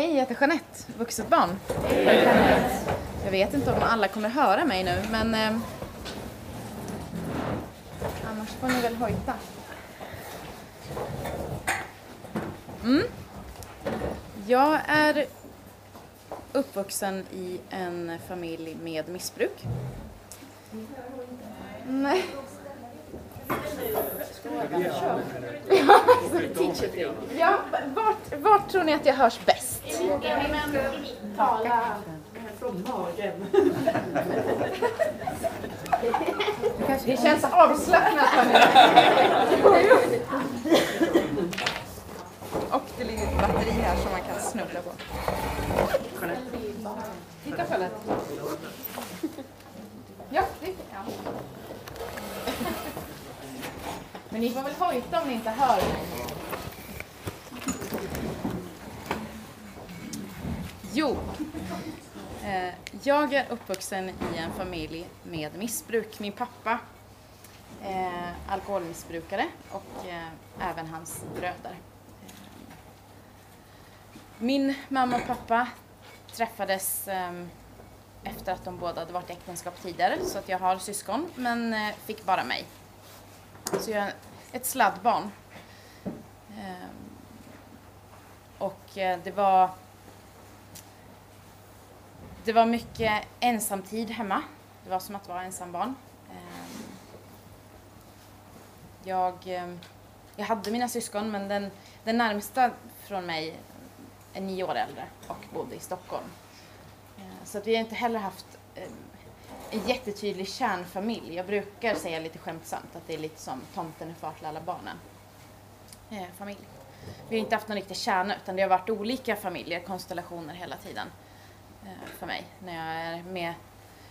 hej, jag heter Jeanette, vuxet barn. Jag vet inte om alla kommer höra mig nu, men eh, annars får ni väl hojta. Mm. Jag är uppvuxen i en familj med missbruk. Nej. Ja, vart, vart tror ni att jag hörs? Tala från magen. Det känns avslappnat hörni. Och det ligger ett batteri här som man kan snubbla på. Titta Charlotte. Ja, det ja. Men ni får väl hojta om ni inte hör Jo, eh, jag är uppvuxen i en familj med missbruk. Min pappa är alkoholmissbrukare och eh, även hans bröder. Eh, min mamma och pappa träffades eh, efter att de båda hade varit i äktenskap tidigare så att jag har syskon men eh, fick bara mig. Så jag är ett sladdbarn. Och det var det var mycket ensamtid hemma. Det var som att vara ensambarn. Ehm, jag, ehm, jag hade mina syskon men den, den närmsta från mig är nio år äldre och bodde i Stockholm. Ehm, så att vi har inte heller haft en jättetydlig kärnfamilj. Jag brukar säga lite skämtsamt att det är lite som tomten är far till alla barnen. Eh, familj. Vi har inte haft någon riktig kärna utan det har varit olika familjer, konstellationer hela tiden Eh, för mig. När jag är med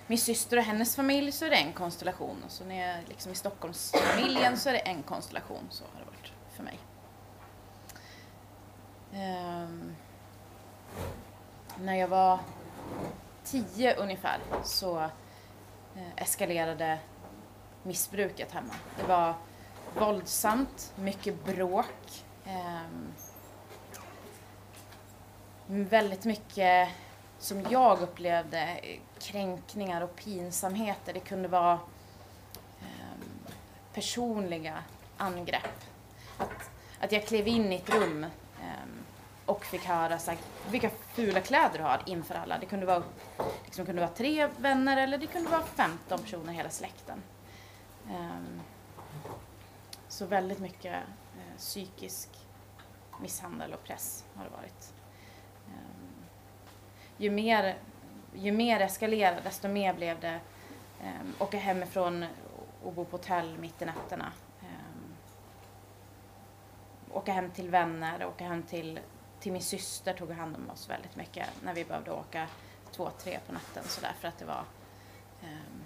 min syster och hennes familj så är det en konstellation och så när jag är liksom i Stockholmsfamiljen så är det en konstellation. Så har det varit för mig. Um, när jag var tio ungefär så eh, eskalerade missbruket hemma. Det var våldsamt, mycket bråk. Um, väldigt mycket som jag upplevde kränkningar och pinsamheter. Det kunde vara ehm, personliga angrepp. Att, att jag klev in i ett rum ehm, och fick höra så här, vilka fula kläder du har inför alla. Det kunde vara, liksom, kunde vara tre vänner eller det kunde vara 15 personer, hela släkten. Ehm, så väldigt mycket eh, psykisk misshandel och press har det varit. Ju mer, ju mer eskalerade, desto mer blev det um, åka hemifrån och bo på hotell mitt i nätterna. Um, åka hem till vänner, åka hem till, till min syster tog hand om oss väldigt mycket när vi behövde åka två, tre på natten sådär för att det var um,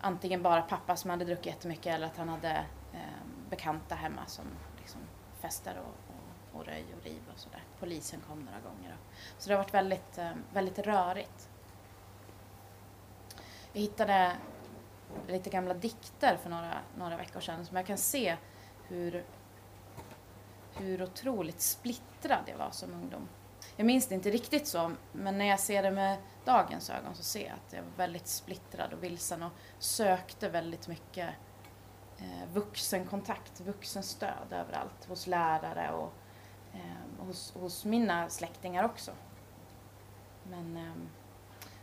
antingen bara pappa som hade druckit jättemycket eller att han hade um, bekanta hemma som liksom festade och, och, och röj och riv och sådär. Polisen kom några gånger. Så det har varit väldigt, eh, väldigt rörigt. Jag hittade lite gamla dikter för några, några veckor sedan som jag kan se hur, hur otroligt splittrad jag var som ungdom. Jag minns det inte riktigt så, men när jag ser det med dagens ögon så ser jag att jag var väldigt splittrad och vilsen och sökte väldigt mycket eh, vuxenkontakt, vuxenstöd överallt hos lärare och eh, hos, hos mina släktingar också. Men, eh,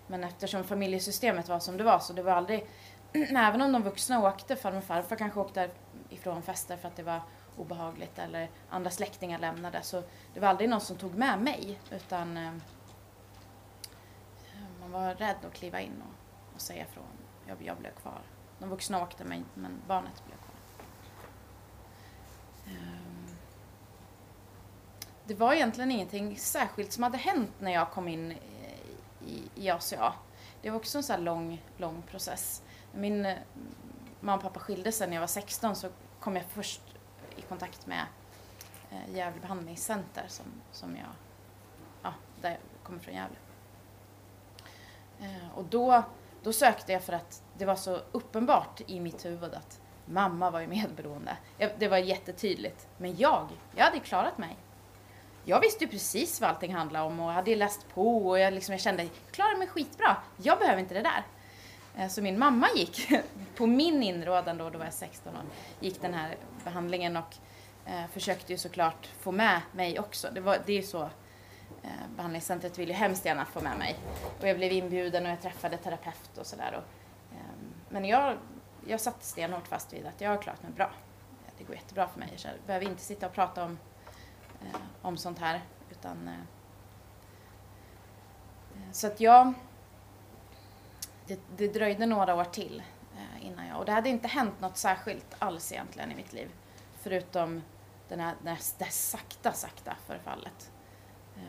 men eftersom familjesystemet var som det var så det var aldrig, även om de vuxna åkte, farmor och farfar kanske åkte ifrån fester för att det var obehagligt eller andra släktingar lämnade så det var aldrig någon som tog med mig utan eh, man var rädd att kliva in och, och säga ifrån. Jag, jag blev kvar. De vuxna åkte men, men barnet blev kvar. Eh, det var egentligen ingenting särskilt som hade hänt när jag kom in i, i, ACA. Det var också en sån här lång, lång process. När min eh, mamma och pappa skilde sig när jag var 16 så kom jag först i kontakt med eh, Gävle behandlingscenter som, som jag, ja, där jag kommer från Gävle. Eh, och då, då sökte jag för att det var så uppenbart i mitt huvud att mamma var ju medberoende. Jag, det var jättetydligt. Men jag, jag hade klarat mig jag visste ju precis vad allting handlade om och hade läst på och jag, liksom, jag kände, jag klarar mig skitbra. Jag behöver inte det där. Eh, så min mamma gick, på min inrådan då, då var jag 16 år, gick den här behandlingen och eh, försökte ju såklart få med mig också. Det, var, det är ju så, eh, behandlingscentret vill ju hemskt gärna få med mig. Och jag blev inbjuden och jag träffade terapeut och sådär. Eh, men jag, jag satt stenhårt fast vid att jag har klarat mig bra. Det går jättebra för mig. Jag behöver inte sitta och prata om, eh, om sånt här. Utan, eh, eh, så att jag det, det dröjde några år till eh, innan jag, och det hade inte hänt något särskilt alls egentligen i mitt liv. Förutom den här, det, här, det här sakta, sakta förfallet. Eh,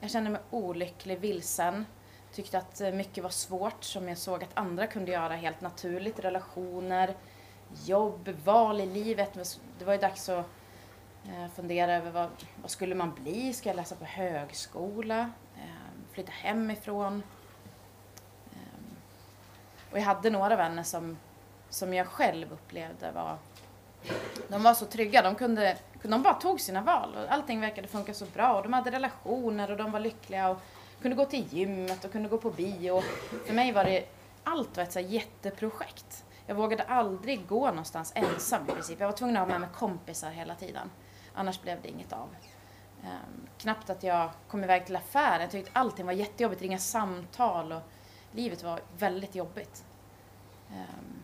jag kände mig olycklig, vilsen. Tyckte att eh, mycket var svårt som jag såg att andra kunde göra helt naturligt. Relationer, jobb, val i livet. Det var ju dags att Eh, fundera över vad, vad skulle man bli? Ska jag läsa på högskola? Eh, flytta hemifrån? Ehm, och jag hade några vänner som, som jag själv upplevde var de var så trygga, de kunde, de bara tog sina val och allting verkade funka så bra och de hade relationer och de var lyckliga och kunde gå till gymmet och kunde gå på bio. För mig var det, allt var ett så jätteprojekt. Jag vågade aldrig gå någonstans ensam i princip. Jag var tvungen att ha med mig kompisar hela tiden. Annars blev det inget av. Um, knappt att jag kom iväg till affären. Jag tyckte allting var jättejobbigt, ringa samtal och livet var väldigt jobbigt. Um,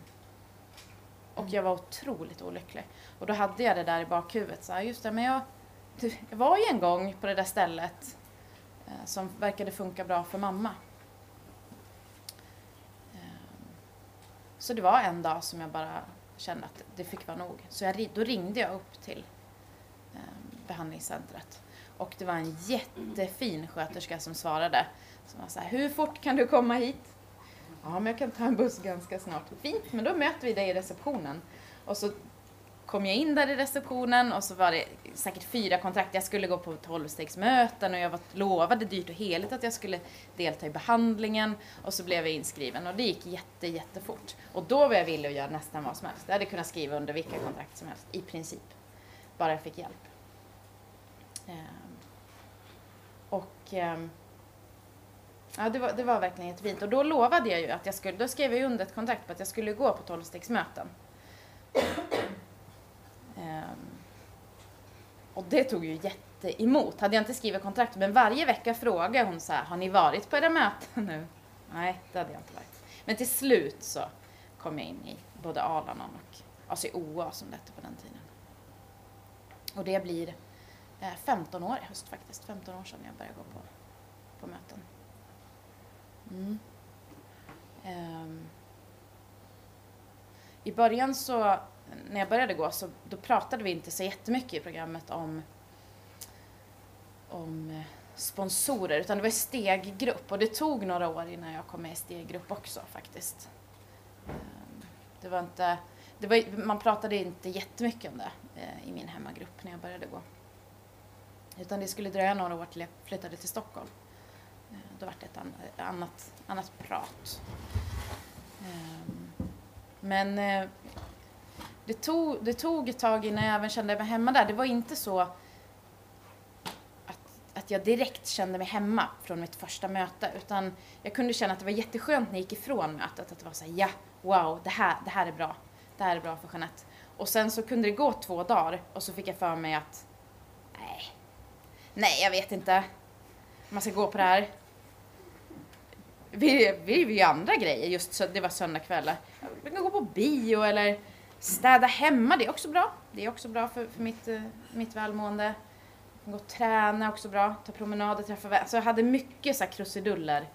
och jag var otroligt olycklig. Och då hade jag det där i bakhuvudet. Så här, just det, men jag, jag var ju en gång på det där stället uh, som verkade funka bra för mamma. Um, så det var en dag som jag bara kände att det fick vara nog. Så jag, då ringde jag upp till Eh, behandlingscentret. Och det var en jättefin sköterska som svarade. Som var så här, hur fort kan du komma hit? Ja, men jag kan ta en buss ganska snart. Fint, men då möter vi dig i receptionen. Och så kom jag in där i receptionen och så var det säkert fyra kontrakt. Jag skulle gå på tolvstegsmöten och jag var lovade dyrt och heligt att jag skulle delta i behandlingen och så blev jag inskriven och det gick jätte, jättefort. Och då var jag villig att göra nästan vad som helst. Jag hade kunnat skriva under vilka kontrakt som helst, i princip. Bara jag fick hjälp. Ehm, och ehm, Ja, det var, det var verkligen jättefint. Och då lovade jag ju att jag skulle, då skrev jag under ett kontrakt på att jag skulle gå på tolvstegsmöten. Um, och det tog ju jätte emot. Hade jag inte skrivit kontrakt, men varje vecka frågade hon så här, har ni varit på era möten nu? Nej, det hade jag inte varit. Men till slut så kom jag in i både Alanon och alltså ACOA som det hette på den tiden. Och det blir Eh, 15 år i höst faktiskt. 15 år sedan jag började gå på, på möten. Mm. Um, I början så, när jag började gå, så då pratade vi inte så jättemycket i programmet om, om eh, sponsorer, utan det var steggrupp och det tog några år innan jag kom med i steggrupp också faktiskt. Um, det var inte, det var, man pratade inte jättemycket om det eh, i min hemmagrupp när jag började gå. Utan det skulle dröja några år till jag flyttade till Stockholm. Eh, då var det ett annat, annat prat. Ehm, men eh, det tog, det tog ett tag innan jag även kände mig hemma där. Det var inte så att, att jag direkt kände mig hemma från mitt första möte. Utan jag kunde känna att det var jätteskönt när jag gick ifrån mötet. Att det var så här, ja, wow, det här, det här är bra. Det här är bra för Jeanette. Och sen så kunde det gå två dagar och så fick jag för mig att nej jag vet inte. Man ska gå på det här vi, vi vill ju andra grejer, just så det var söndagkvällar. Vi kan gå på bio eller städa hemma, det är också bra. Det är också bra för, för mitt, eh, mitt välmående. Gå och träna också bra, ta promenader, träffa vänner. Så jag hade mycket så här krusiduller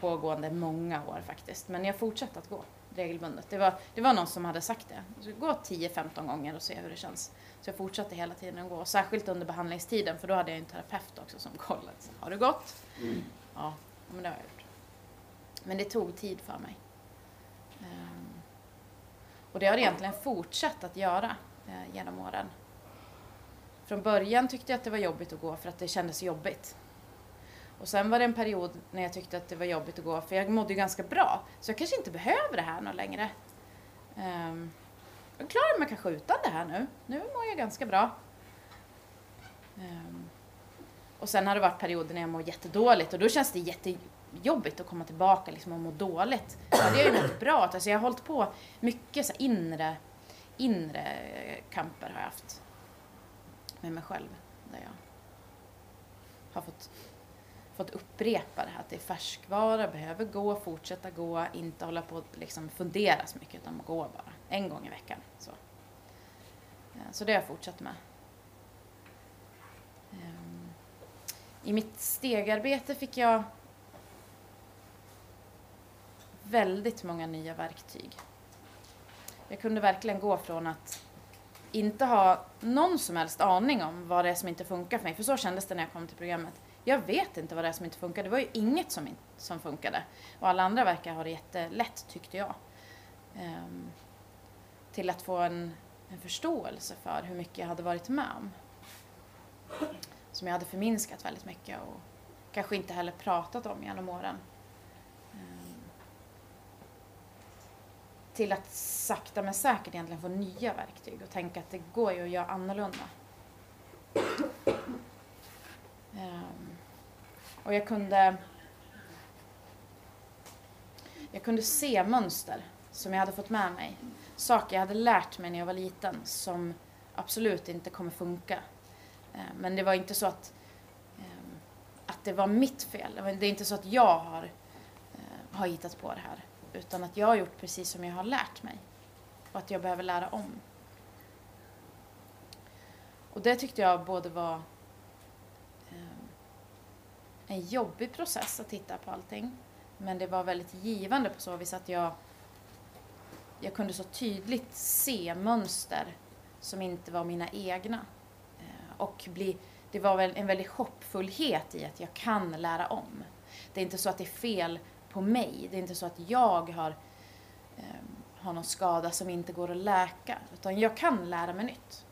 pågående många år faktiskt. Men jag fortsatte att gå regelbundet. Det var, det var någon som hade sagt det. Så gå 10-15 gånger och se hur det känns. Så jag fortsatte hela tiden att gå. Särskilt under behandlingstiden för då hade jag en terapeut också som kollade. Har du gått? Mm. Ja, men det har jag gjort. Men det tog tid för mig. Um, och det har egentligen fortsatt att göra uh, genom åren. Från början tyckte jag att det var jobbigt att gå för att det kändes jobbigt. Och sen var det en period när jag tyckte att det var jobbigt att gå för jag mådde ju ganska bra. Så jag kanske inte behöver det här något längre. Um, jag klarar mig kanske utan det här nu. Nu mår jag ganska bra. Um, Och sen har det varit perioder när jag mår jättedåligt och då känns det jättejobbigt att komma tillbaka liksom och må dåligt. Ja, det har ju mått bra. Alltså jag har hållit på mycket så här inre, inre eh, kamper har jag haft med mig själv. Där jag har fått, fått upprepa det här att det är färskvara, behöver gå, fortsätta gå, inte hålla på och liksom fundera så mycket utan gå bara en gång i veckan. Så, eh, så det har jag fortsatt med. Ehm, I mitt stegarbete fick jag väldigt många nya verktyg. Jag kunde verkligen gå från att inte ha någon som helst aning om vad det är som inte funkar för mig. För så kändes det när jag kom till programmet. Jag vet inte vad det är som inte funkar. Det var ju inget som, som funkade. Och alla andra verkar ha det jättelätt tyckte jag. Um, till att få en, en förståelse för hur mycket jag hade varit med om. Som jag hade förminskat väldigt mycket och kanske inte heller pratat om genom åren. Ehm, till att sakta men säkert egentligen få nya verktyg och tänka att det går ju att göra annorlunda. Um, och jag kunde jag kunde se mönster som jag hade fått med mig. Saker jag hade lärt mig när jag var liten som absolut inte kommer funka. Eh, men det var inte så att, ehm, att det var mitt fel. Det är inte så att jag har, eh, har hittat på det här. Utan att jag har gjort precis som jag har lärt mig. Och att jag behöver lära om. Och det tyckte jag både var ehm, en jobbig process att titta på allting. Men det var väldigt givande på så vis att jag, jag kunde så tydligt se mönster som inte var mina egna. Eh, och bli, det var väl en väldig hoppfullhet i att jag kan lära om. Det är inte så att det är fel på mig. Det är inte så att jag har, eh, har någon skada som inte går att läka. Utan jag kan lära mig nytt.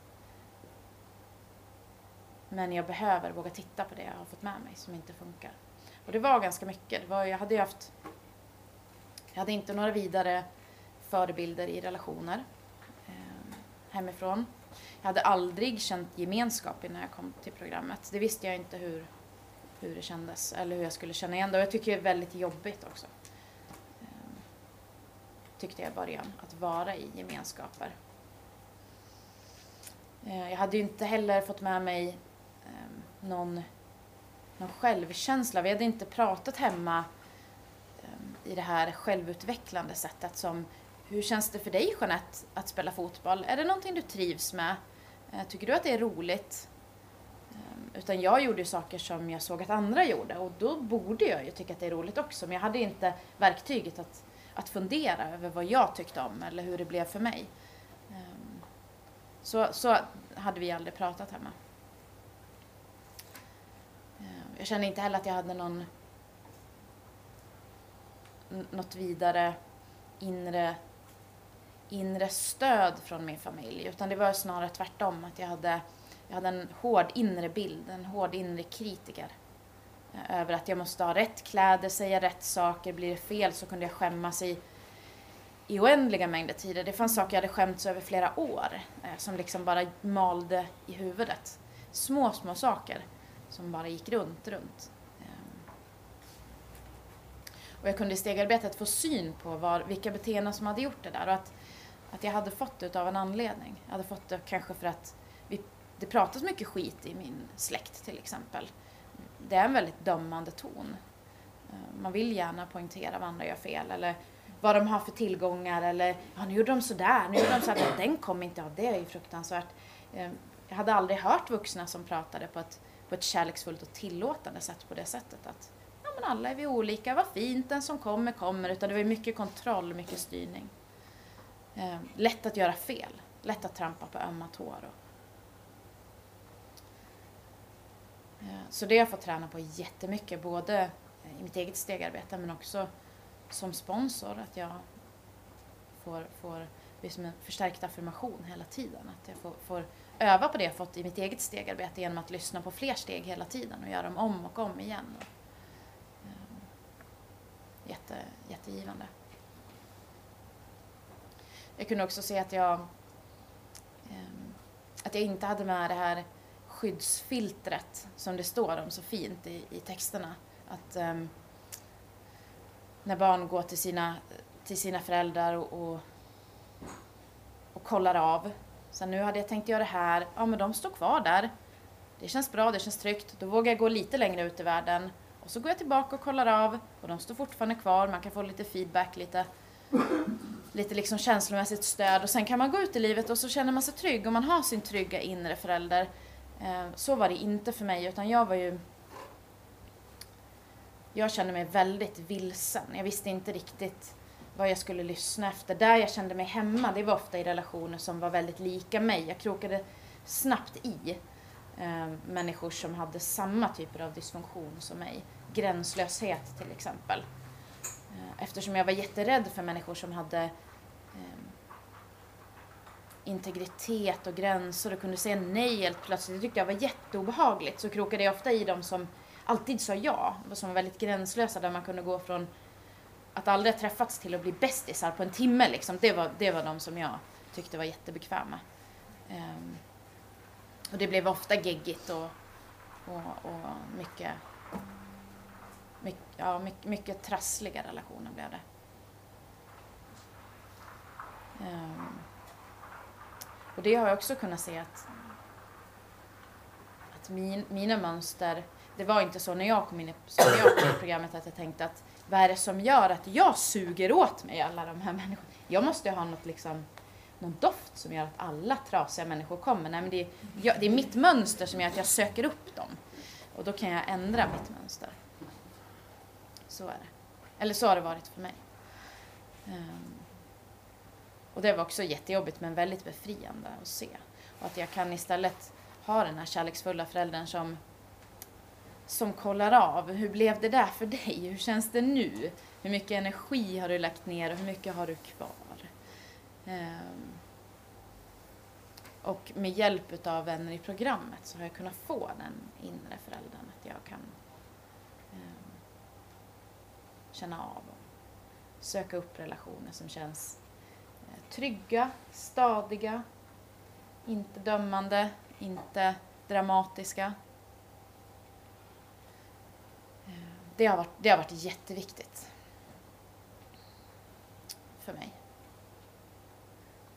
Men jag behöver våga titta på det jag har fått med mig som inte funkar. Och det var ganska mycket. Det var, jag hade ju haft... Jag hade inte några vidare förebilder i relationer eh, hemifrån. Jag hade aldrig känt gemenskap innan jag kom till programmet. Det visste jag inte hur, hur det kändes eller hur jag skulle känna igen det. Och jag tycker det är väldigt jobbigt också. Eh, tyckte jag i början, att vara i gemenskaper. Eh, jag hade ju inte heller fått med mig ehm, någon, någon självkänsla. Vi hade inte pratat hemma ehm, i det här självutvecklande sättet som hur känns det för dig Jeanette att spela fotboll? Är det någonting du trivs med? Eh, tycker du att det är roligt? Eh, utan jag gjorde saker som jag såg att andra gjorde och då borde jag ju tycka att det är roligt också. Men jag hade inte verktyget att, att fundera över vad jag tyckte om eller hur det blev för mig. Eh, så, så hade vi aldrig pratat hemma. Jag kände inte heller att jag hade någon något vidare inre, inre stöd från min familj. Utan det var snarare tvärtom. Att jag hade jag hade en hård inre bild, en hård inre kritiker. Eh, över att jag måste ha rätt kläder, säga rätt saker, blir det fel så kunde jag skämmas i, i oändliga mängder tider. Det fanns saker jag hade skämts över flera år eh, som liksom bara malde i huvudet. Små, små saker som bara gick runt, runt. Ehm. Och jag kunde i stegarbetet få syn på var, vilka beteenden som hade gjort det där och att, att jag hade fått det av en anledning. Jag hade fått det kanske för att det pratas mycket skit i min släkt till exempel. Det är en väldigt dömande ton. Eh, man vill gärna poängtera vad andra gör fel eller vad de har för tillgångar eller ja, nu gjorde de sådär, nu gjorde de sådär, den kom inte av, det är ju fruktansvärt. Eh, jag hade aldrig hört vuxna som pratade på ett, på ett kärleksfullt och tillåtande sätt på det sättet att ja, men alla är vi olika, vad fint, den som kommer kommer, utan det var mycket kontroll, mycket styrning. Eh, lätt att göra fel, lätt att trampa på ömma tår. Och, Eh, så det har jag fått träna på jättemycket, både eh, i mitt eget stegarbete men också som sponsor. Att jag får, får det som en förstärkt affirmation hela tiden. Att jag får, får öva på det jag fått i mitt eget stegarbete genom att lyssna på fler steg hela tiden och göra dem om och om igen. Eh, jätte, jättegivande. Jag kunde också se att jag, ehm, att jag inte hade med det här skyddsfiltret som det står om så fint i, i texterna. Att um, när barn går till sina, till sina föräldrar och, och, och kollar av. Så nu hade jag tänkt göra det här. Ja, men de står kvar där. Det känns bra, det känns tryggt. Då vågar jag gå lite längre ut i världen. Och så går jag tillbaka och kollar av och de står fortfarande kvar. Man kan få lite feedback, lite, lite liksom känslomässigt stöd. Och sen kan man gå ut i livet och så känner man sig trygg och man har sin trygga inre förälder. Eh, så var det inte för mig utan jag var ju jag kände mig väldigt vilsen. Jag visste inte riktigt vad jag skulle lyssna efter. Där jag kände mig hemma, det var ofta i relationer som var väldigt lika mig. Jag krokade snabbt i eh, människor som hade samma typer av dysfunktion som mig. Gränslöshet till exempel. Eh, eftersom jag var jätterädd för människor som hade eh, integritet och gränser och kunde säga nej helt plötsligt. Det tyckte jag var jätteobehagligt. Så krokade jag ofta i dem som alltid sa ja. Som var väldigt gränslösa där man kunde gå från att aldrig ha träffats till att bli bästisar på en timme liksom. Det var, det var de som jag tyckte var jättebekväma. Eh, och det blev ofta geggigt och, och, och mycket, mycket, ja, mycket, mycket trassliga relationer blev det. Um, och det har jag också kunnat se att, att min, mina mönster det var inte så när jag kom in i, när jag kom in i programmet att jag tänkte att vad är det som gör att jag suger åt mig alla de här människorna? Jag måste ju ha något liksom, någon doft som gör att alla trasiga människor kommer. Nej, men det, är, jag, det är mitt mönster som gör att jag söker upp dem. Och då kan jag ändra mitt mönster. Så är det. Eller så har det varit för mig. Um, och det var också jättejobbigt men väldigt befriande att se. Och att jag kan istället ha den här kärleksfulla föräldern som som kollar av. Hur blev det där för dig? Hur känns det nu? Hur mycket energi har du lagt ner och hur mycket har du kvar? Um, och med hjälp av vänner i programmet så har jag kunnat få den inre föräldern. Att jag kan känna av och söka upp relationer som känns eh, trygga, stadiga, inte dömande, inte dramatiska. Eh, det har varit, det har varit jätteviktigt för mig.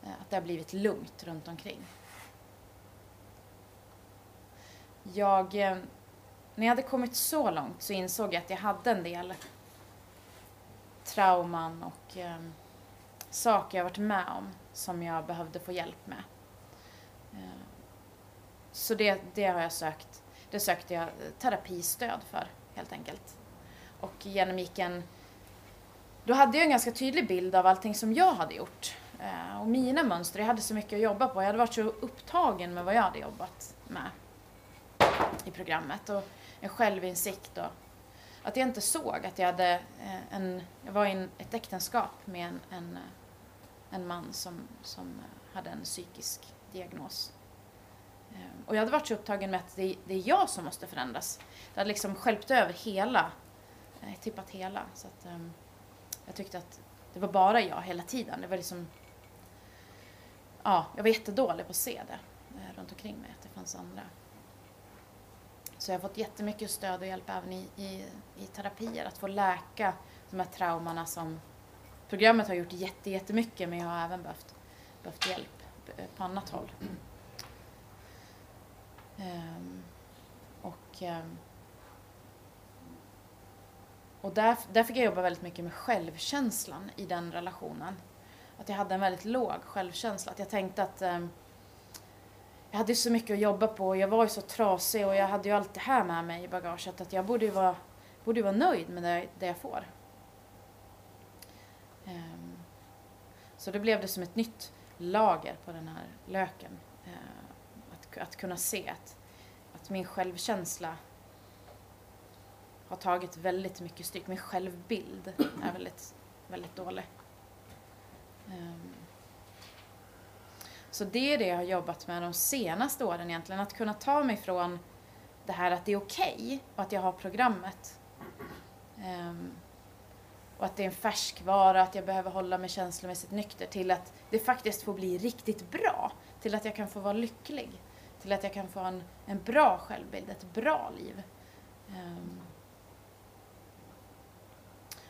Eh, att det har blivit lugnt runt omkring. Jag, när jag hade kommit så långt så insåg jag att jag hade en del trauman och eh, saker jag varit med om som jag behövde få hjälp med. Eh, så det, det har jag sökt, det sökte jag terapistöd för helt enkelt och genomgick en... Då hade jag en ganska tydlig bild av allting som jag hade gjort. Eh, och mina mönster, jag hade så mycket att jobba på. Jag hade varit så upptagen med vad jag hade jobbat med i programmet. Och en självinsikt och att jag inte såg att jag hade eh, en... Jag var i ett äktenskap med en, en, eh, en man som, som eh, hade en psykisk diagnos. Ehm, och jag hade varit så upptagen med att det, det är jag som måste förändras. Det hade liksom skälpt över hela tippat hela. Så att, ehm, jag tyckte att det var bara jag hela tiden. Det var liksom... Ja, jag var jättedålig på att se det runt omkring mig, att det fanns andra. Så jag har fått jättemycket stöd och hjälp även i, i, i terapier, att få läka de här traumorna som programmet har gjort jätte, jättemycket men jag har även behövt, behövt hjälp på annat håll. Um, och um, och där, där fick jag jobba väldigt mycket med självkänslan i den relationen. Att jag hade en väldigt låg självkänsla. Att jag tänkte att um, jag hade så mycket att jobba på och jag var ju så trasig och jag hade ju allt det här med mig i bagaget. Att jag borde ju vara, borde vara nöjd med det, det jag får. Um, så då blev det som ett nytt lager på den här löken. Uh, att, att kunna se att, att min självkänsla har tagit väldigt mycket stryk. Min självbild är väldigt, väldigt dålig. Um, så det är det jag har jobbat med de senaste åren egentligen. Att kunna ta mig från det här att det är okej okay och att jag har programmet. Um, och att det är en färskvara, att jag behöver hålla mig känslomässigt nykter till att det faktiskt får bli riktigt bra. Till att jag kan få vara lycklig. till att jag kan få en, en bra självbild, ett bra liv. Um,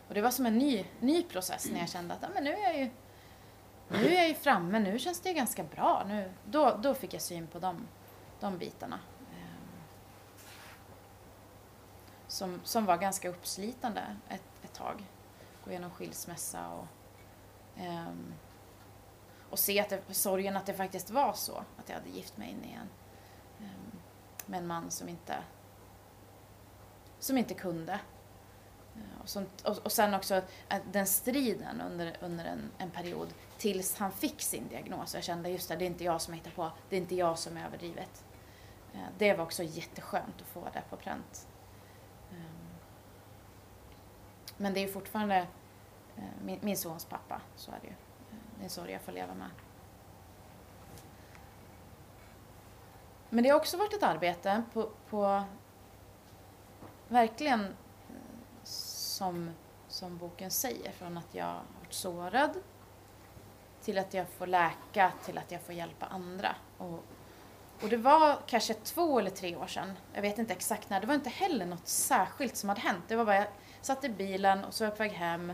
och det var som en ny, ny process när jag kände att ah, men nu är jag ju nu är jag ju framme, nu känns det ganska bra. Nu, då, då fick jag syn på de, de bitarna. Ehm, som, som var ganska uppslitande ett, ett tag. Gå igenom skilsmässa och um, och se att det, sorgen att det faktiskt var så. Att jag hade gift mig in i en, um, ehm, med en man som inte, som inte kunde. Eh, och, som, och, och sen också att den striden under, under en, en period tills han fick sin diagnos. Jag kände just det, det är inte jag som hittar på, det är inte jag som är överdrivet. Eh, det var också jätteskönt att få det på pränt. Ehm, men det är fortfarande eh, min, min sons pappa, så är det ju. Det är en sorg jag får leva med. Men det har också varit ett arbete på, på verkligen som, som boken säger, från att jag har varit sårad till att jag får läka, till att jag får hjälpa andra. Och, och det var kanske två eller tre år sedan, jag vet inte exakt när, det var inte heller något särskilt som hade hänt. Det var bara, jag satt i bilen och så var jag på väg hem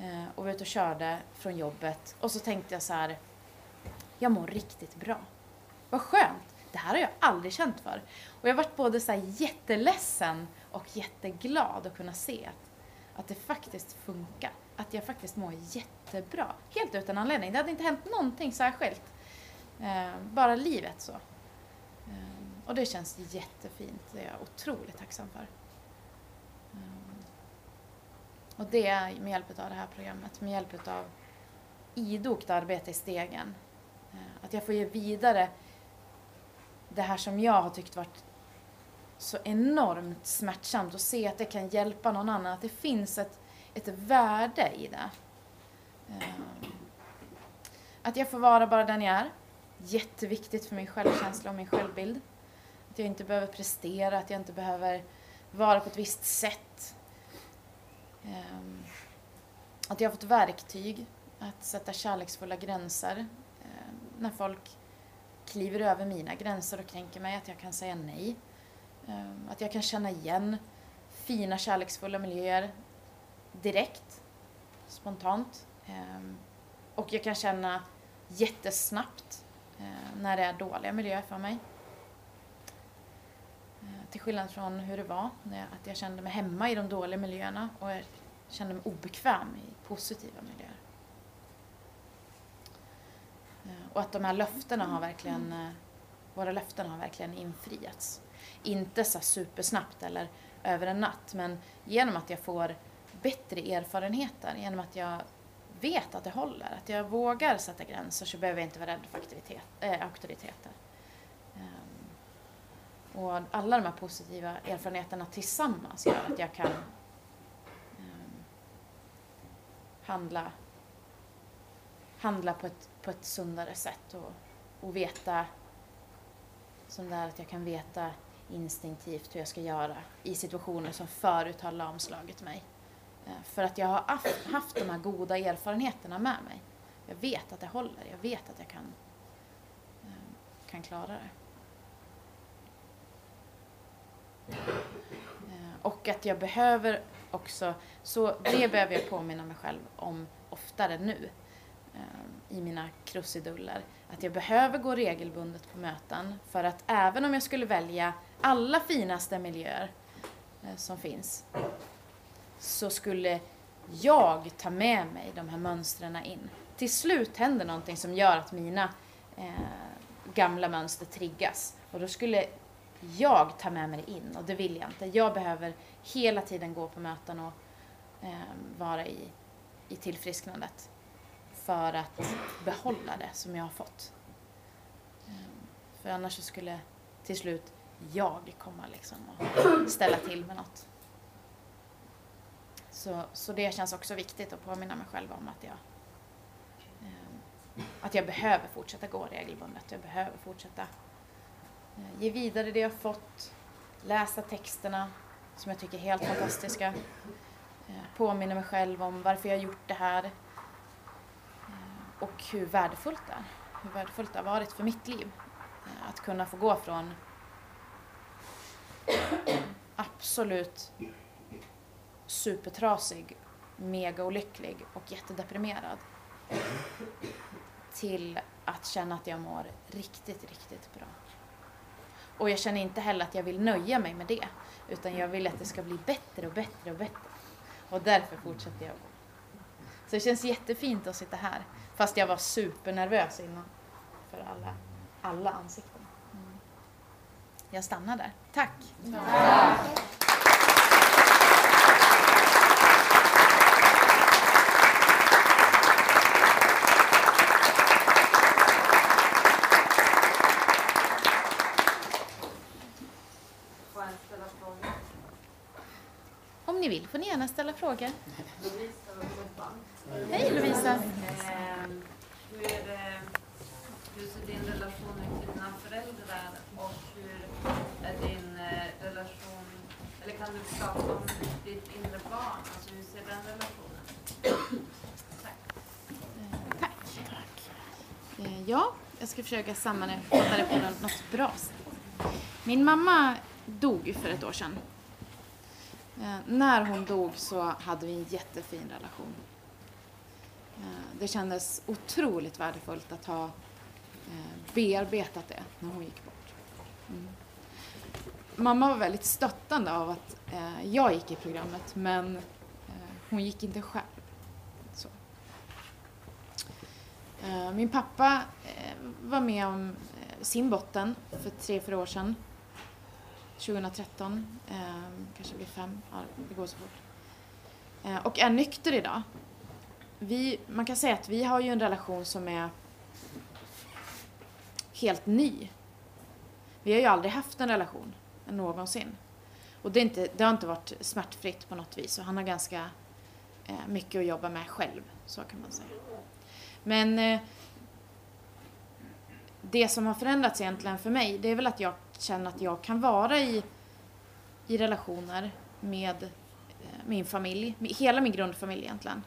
Eh, och var ute och körde från jobbet och så tänkte jag så här, jag mår riktigt bra. Vad skönt! Det här har jag aldrig känt för. Och jag varit både så här jätteledsen och jätteglad att kunna se att, att det faktiskt funkar. Att jag faktiskt mår jättebra. Helt utan anledning. Det hade inte hänt någonting särskilt. Eh, bara livet så. Eh, och det känns jättefint. Det är jag otroligt tacksam för. Eh, och det är med hjälp av det här programmet, med hjälp av idogt arbete i stegen. Eh, att jag får ge vidare det här som jag har tyckt varit så enormt smärtsamt och se att det kan hjälpa någon annan, att det finns ett, ett värde i det. Eh, att jag får vara bara den jag är. Jätteviktigt för min självkänsla och min självbild. Att jag inte behöver prestera, att jag inte behöver vara på ett visst sätt. Eh, att jag har fått verktyg att sätta kärleksfulla gränser. Eh, när folk kliver över mina gränser och kränker mig, att jag kan säga nej. Ehm, att jag kan känna igen fina kärleksfulla miljöer direkt, spontant. Ehm, och jag kan känna jättesnabbt eh, när det är dåliga miljöer för mig. Eh, till skillnad från hur det var, att jag kände mig hemma i de dåliga miljöerna och jag kände mig obekväm i positiva miljöer. Eh, och att de här löftena har verkligen, våra löften har verkligen infriats. Inte så supersnabbt eller över en natt, men genom att jag får bättre erfarenheter, genom att jag vet att det håller, att jag vågar sätta gränser så behöver jag inte vara rädd för aktivitet, äh, auktoriteter. Ehm, och alla de här positiva erfarenheterna tillsammans gör att jag kan um, handla, handla på ett, på ett sundare sätt och, och veta som där att jag kan veta instinktivt hur jag ska göra i situationer som förut har lamslagit mig. Eh, för att jag har haft de här goda erfarenheterna med mig. Jag vet att det håller, jag vet att jag kan, eh, kan klara det. Eh, och att jag behöver också, så det behöver jag påminna mig själv om oftare nu i mina krusiduller. Att jag behöver gå regelbundet på möten för att även om jag skulle välja alla finaste miljöer eh, som finns så skulle jag ta med mig de här mönstren in. Till slut händer någonting som gör att mina eh, gamla mönster triggas och då skulle jag ta med mig det in och det vill jag inte. Jag behöver hela tiden gå på möten och eh, vara i, i tillfrisknandet för att behålla det som jag har fått. För annars så skulle till slut jag komma liksom och ställa till med något. Så, så det känns också viktigt att påminna mig själv om att jag ehm, att jag behöver fortsätta gå regelbundet. Jag behöver fortsätta eh, ge vidare det jag fått, läsa texterna som jag tycker är helt fantastiska, eh, påminna mig själv om varför jag har gjort det här och hur värdefullt det är. Hur värdefullt det har varit för mitt liv. Eh, att kunna få gå från absolut supertrasig, mega olycklig och jättedeprimerad till att känna att jag mår riktigt, riktigt bra. Och jag känner inte heller att jag vill nöja mig med det, utan jag vill att det ska bli bättre och bättre och bättre. Och därför fortsätter jag. gå. Så det känns jättefint att sitta här, fast jag var supernervös innan för alla, alla ansikten. Mm. Jag stannar där. Tack! Tack. Om ni vill får ni gärna ställa frågor. Hej Lovisa! Ehm, hur, ser din relation med dina föräldrar och hur är din eh, relation, eller kan du prata om ditt inre barn? Alltså hur ser den relationen Tack. Eh, tack. Eh, ja, jag ska försöka sammanfatta det på något bra sätt. Min mamma dog för ett år sedan. Eh, när hon dog så hade vi en jättefin relation. Det kändes otroligt värdefullt att ha eh, bearbetat det när hon gick bort. Mm. Mamma var väldigt stöttande av att eh, jag gick i programmet men eh, hon gick inte själv. Så. Min pappa var med om sin botten för tre, fyra år sedan. 2013, kanske blir fem, ja, det går så fort. Och är nykter idag. Vi, man kan säga att vi har ju en relation som är helt ny. Vi har ju aldrig haft en relation någonsin. Och det, är inte, det har inte varit smärtfritt på något vis och han har ganska eh, mycket att jobba med själv, så kan man säga. Men eh, det som har förändrats egentligen för mig, det är väl att jag känner att jag kan vara i, i relationer med eh, min familj, med hela min grundfamilj egentligen.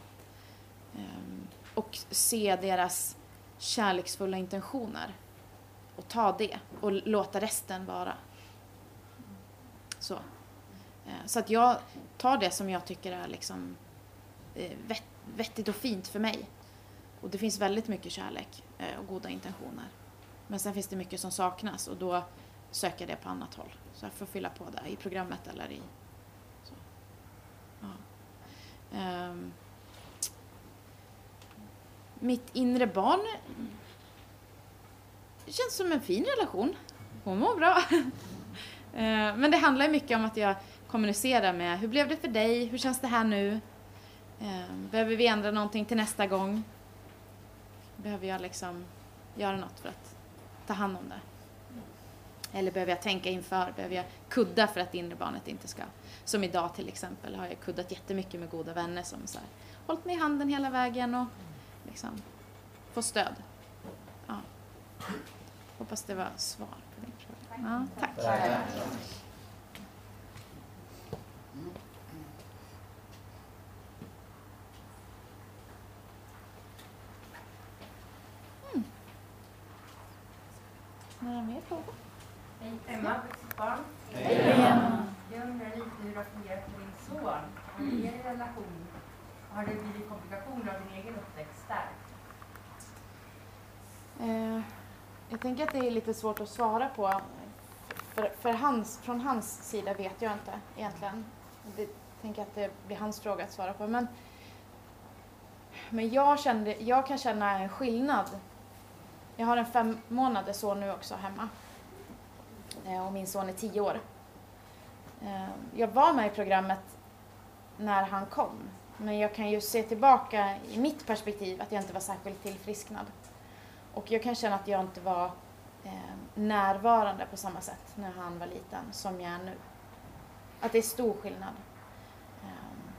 Ehm, och se deras kärleksfulla intentioner och ta det och låta resten vara. Så. Ehm, så att jag tar det som jag tycker är liksom eh, vettigt och fint för mig. Och det finns väldigt mycket kärlek eh, och goda intentioner. Men sen finns det mycket som saknas och då söker jag det på annat håll. Så jag får fylla på det i programmet eller i... Så. Ja. Um, mitt inre barn känns som en fin relation. Hon mår bra. Eh, men det handlar mycket om att jag kommunicerar med hur blev det för dig? Hur känns det här nu? Eh, behöver vi ändra någonting till nästa gång? Behöver jag liksom göra något för att ta hand om det? Eller behöver jag tänka inför? Behöver jag kudda för att det inre barnet inte ska... Som idag till exempel har jag kuddat jättemycket med goda vänner som så här, hållit mig i handen hela vägen och liksom få stöd. Ja. Hoppas det var svar på din fråga. Ja, tack. Mm. Några mer frågor? Hej Emma, barn. Hej Emma. Jag undrar lite hur det har fungerat med din son. Har ni er relation, har det blivit komplikationer av din egen uppväxt där? Eh, jag tänker att det är lite svårt att svara på. För, för hans, från hans sida vet jag inte egentligen. Det tänker att det blir hans fråga att svara på. Men, men jag, kände, jag kan känna en skillnad. Jag har en fem månader son nu också hemma. Eh, och min son är tio år. Eh, jag var med i programmet när han kom, men jag kan ju se tillbaka i mitt perspektiv att jag inte var särskilt tillfrisknad. Och jag kan känna att jag inte var eh, närvarande på samma sätt när han var liten som jag är nu. Att det är stor skillnad. Ehm,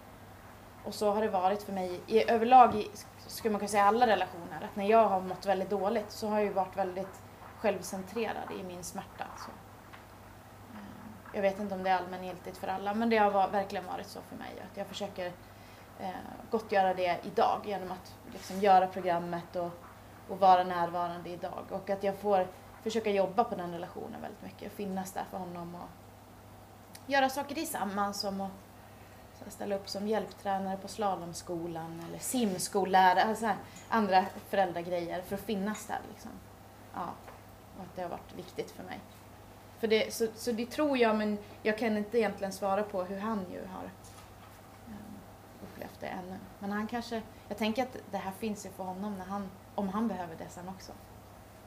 och så har det varit för mig i, överlag i, skulle man kunna säga alla relationer. Att när jag har mått väldigt dåligt så har jag ju varit väldigt självcentrerad i min smärta. Så. Ehm, jag vet inte om det är allmängiltigt för alla, men det har var, verkligen varit så för mig. Att jag försöker eh, gottgöra det idag genom att liksom, göra programmet och, och vara närvarande idag. Och att jag får försöka jobba på den relationen väldigt mycket. Finnas där för honom och göra saker tillsammans som att så här, ställa upp som hjälptränare på slalomskolan eller simskollärare, alltså andra föräldragrejer för att finnas där liksom. Ja, och att det har varit viktigt för mig. För det, så, så det tror jag, men jag kan inte egentligen svara på hur han ju har upplevt det ännu. Men han kanske, jag tänker att det här finns ju för honom när han, om han behöver det sen också.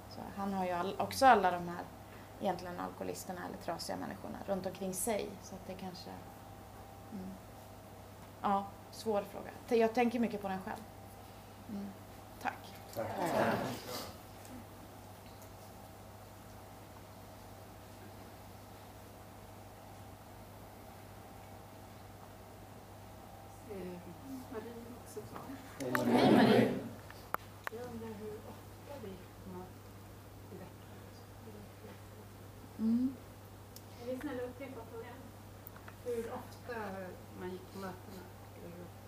Så han har ju all, också alla de här egentligen alkoholisterna eller trasiga människorna runt omkring sig. Så att det kanske... Mm. Ja, svår fråga. Jag tänker mycket på den själv. Mm. Tack. Tack. Tack också kvar. Hej Marie. Jag undrar hur ofta det kommer i veckan. Mm. Är vi snälla upprepa frågan? Hur ofta man gick på mötena? Eller hur ofta?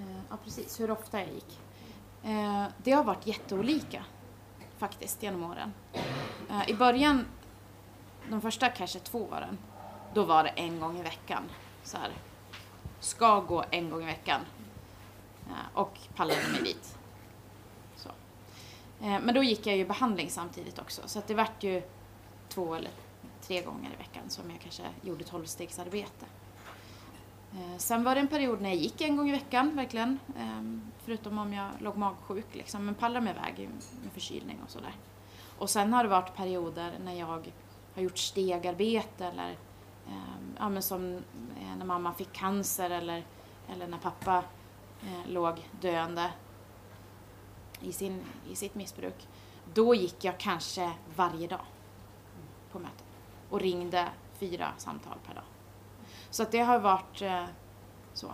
Eh, Ja, precis. Hur ofta jag gick. Eh, Det har varit jätteolika faktiskt genom åren. Eh, I början, de första kanske två åren, då var det en gång i veckan. Så här, ska gå en gång i veckan. Eh, Och pallade mig dit. Så. Eh, Men då gick jag ju behandling samtidigt också. Så att det vart ju två eller tre gånger i veckan som jag kanske gjorde tolvstegsarbete. Eh, sen var det en period när jag gick en gång i veckan, verkligen. Ehm, förutom om jag låg magsjuk, liksom, men pallade mig iväg med förkylning och sådär. Och sen har det varit perioder när jag har gjort stegarbete eller ehm, ja, men som eh, när mamma fick cancer eller, eller när pappa eh, låg döende i, sin, i sitt missbruk. Då gick jag kanske varje dag på möten och ringde fyra samtal per dag. Så att det har varit eh, så.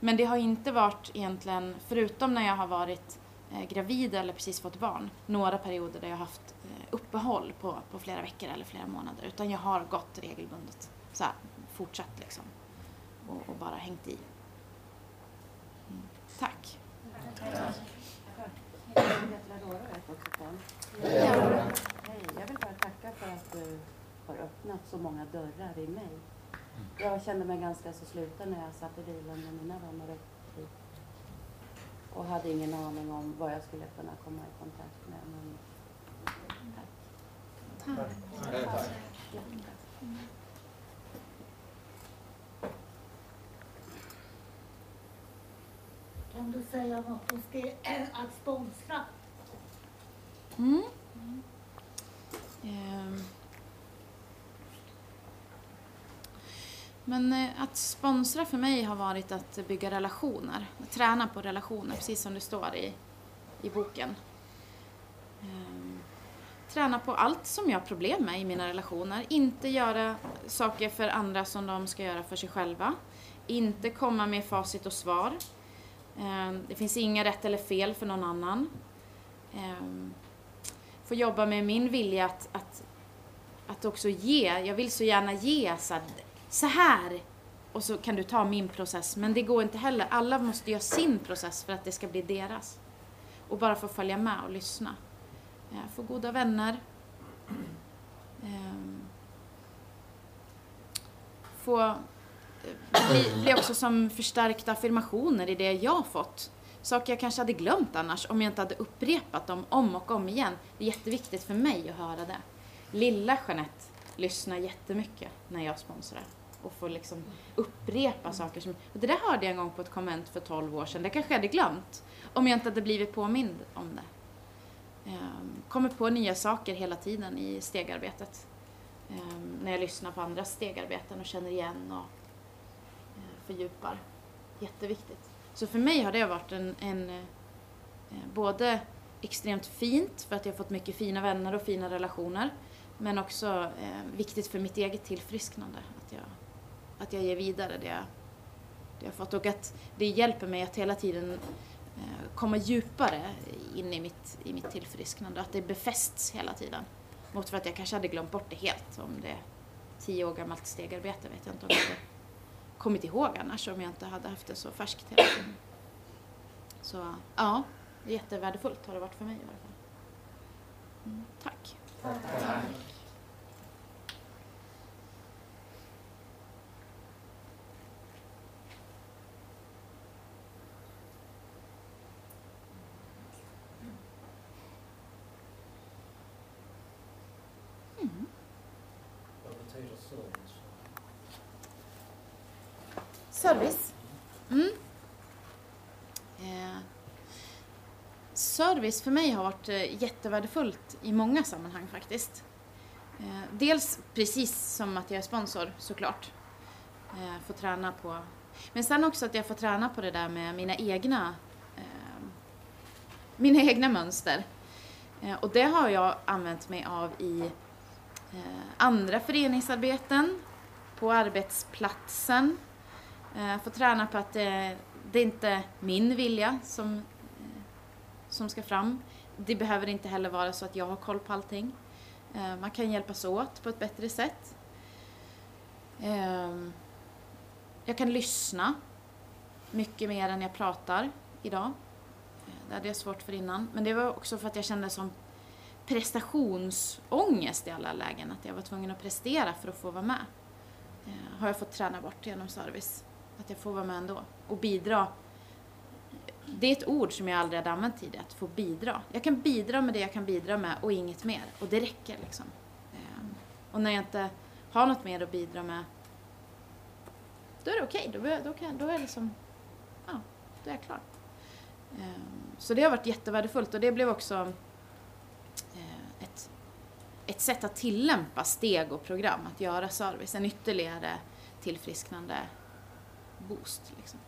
Men det har inte varit egentligen, förutom när jag har varit eh, gravid eller precis fått barn, några perioder där jag har haft eh, uppehåll på, på flera veckor eller flera månader. Utan jag har gått regelbundet, så här, fortsatt liksom. Och, och bara hängt i. Mm. Tack. Hej, jag vill bara tacka för att du har öppnat så många dörrar i mig. Jag kände mig ganska så sluten när jag satt i bilen med mina vänner upp hit. Och hade ingen aning om vad jag skulle kunna komma i kontakt med. Men Tack. Kan du säga något om att sponsra? Mm. Ehm. Men eh, att sponsra för mig har varit att bygga relationer, att träna på relationer, precis som det står i, i boken. Ehm, träna på allt som jag har problem med i mina relationer. Inte göra saker för andra som de ska göra för sig själva. Inte komma med facit och svar. Ehm, det finns inga rätt eller fel för någon annan. Ehm, få jobba med min vilja att, att, att också ge. Jag vill så gärna ge så så här och så kan du ta min process. Men det går inte heller. Alla måste göra sin process för att det ska bli deras. Och bara få följa med och lyssna. Eh, få goda vänner. Ehm. Få eh, bli, bli också som förstärkta affirmationer i det jag har fått. Saker jag kanske hade glömt annars om jag inte hade upprepat dem om och om igen. Det är jätteviktigt för mig att höra det. Lilla Jeanette lyssnar jättemycket när jag sponsrar och få liksom upprepa saker som... Och det där hörde jag en gång på ett konvent för 12 år sedan. Det kanske jag hade glömt om jag inte hade blivit påmind om det. Um, kommer på nya saker hela tiden i stegarbetet. Um, när jag lyssnar på andras stegarbeten och känner igen och uh, fördjupar. Jätteviktigt. Så för mig har det varit en, en uh, både extremt fint för att jag har fått mycket fina vänner och fina relationer. Men också eh, viktigt för mitt eget tillfrisknande. Att jag, att jag ger vidare det jag, det jag fått. Och att det hjälper mig att hela tiden eh, komma djupare in i mitt, i mitt tillfrisknande. Att det befästs hela tiden. Mot för att jag kanske hade glömt bort det helt. Om det är tio år gammalt stegarbete vet jag inte om jag hade kommit ihåg annars om jag inte hade haft det så färskt hela tiden. Så ja, jättevärdefullt har det varit för mig i alla fall. Mm, tack. tack betyder service? Service. Mm. Eh, service för mig har varit eh, jättevärdefullt i många sammanhang faktiskt. Eh, dels precis som att jag är sponsor såklart. Eh, får träna på... Men sen också att jag får träna på det där med mina egna, eh, mina egna mönster. Eh, och det har jag använt mig av i eh, andra föreningsarbeten, på arbetsplatsen, jag får träna på att det, det är inte min vilja som, eh, som ska fram. Det behöver inte heller vara så att jag har koll på allting. Man kan hjälpas åt på ett bättre sätt. Ehm, jag kan lyssna mycket mer än jag pratar idag. Det hade jag svårt för innan. Men det var också för att jag kände som prestationsångest i alla lägen. Att jag var tvungen att prestera för att få vara med. Har jag fått träna bort genom service. Att jag får vara med ändå och bidra. Det är ett ord som jag aldrig hade använt tidigare, att få bidra. Jag kan bidra med det jag kan bidra med och inget mer. Och det räcker liksom. Ehm, och när jag inte har något mer att bidra med, då är det okej. Då, då, kan- då är jag liksom, ja, då är jag klar. Ehm, så det har varit jättevärdefullt och det blev också eh, ett, ett sätt att tillämpa steg och program, att göra service, en ytterligare tillfrisknande boost. Liksom.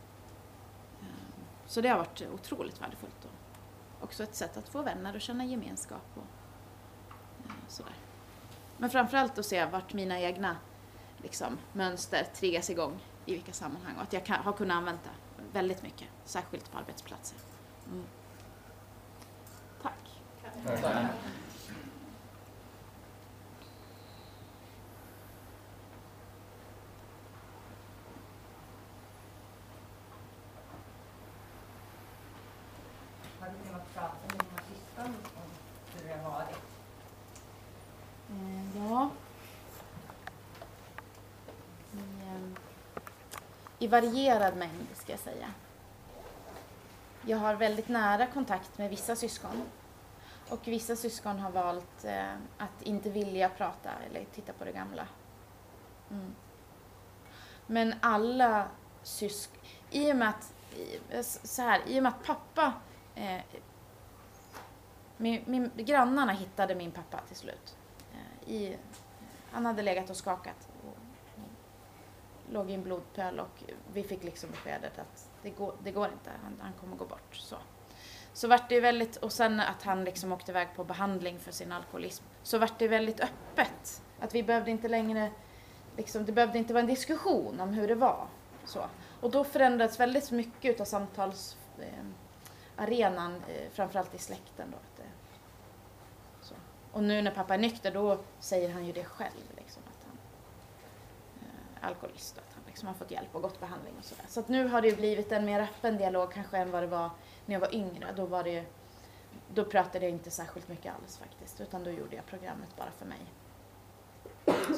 Ehm, så det har varit otroligt värdefullt och också ett sätt att få vänner och känna gemenskap och ehm, sådär. Men framförallt att se vart mina egna liksom, mönster triggas igång i vilka sammanhang och att jag kan, har kunnat använda det väldigt mycket, särskilt på arbetsplatser. Mm. Tack. Tack du kunnat prata med dina syskon om hur det har varit? Eh, Ja. I, ehm, i varierad mängd, ska jag säga. Jag har väldigt nära kontakt med vissa syskon. Och vissa syskon har valt eh, att inte vilja prata eller titta på det gamla. Mm. Men alla syskon... I och med att... i- Så här, i och med att pappa... Eh, min, min, grannarna hittade min pappa till slut eh, i, han hade legat och skakat låg i en blodpöl och vi fick liksom beskedet att det går, det går inte, han, han kommer gå bort. Så. så vart det väldigt, och sen att han liksom åkte iväg på behandling för sin alkoholism, så vart det väldigt öppet. Att vi behövde inte längre, liksom, det behövde inte vara en diskussion om hur det var. Så. Och då förändrades väldigt mycket utav samtalsarenan, eh, eh, framförallt i släkten. Då, att så. Och nu när pappa är nykter då säger han ju det själv. Liksom, att han är alkoholist och att han liksom har fått hjälp och gått behandling och sådär. Så att nu har det ju blivit en mer öppen dialog kanske än vad det var när jag var yngre. Då, var det ju, då pratade jag inte särskilt mycket alls faktiskt. Utan då gjorde jag programmet bara för mig.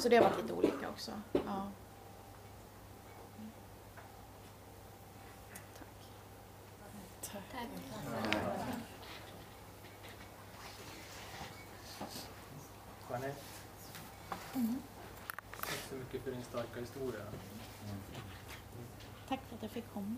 Så det har varit lite olika också. Ja. Jeanette, Mm. tack så mycket för din starka historia. Tack för att jag fick komma.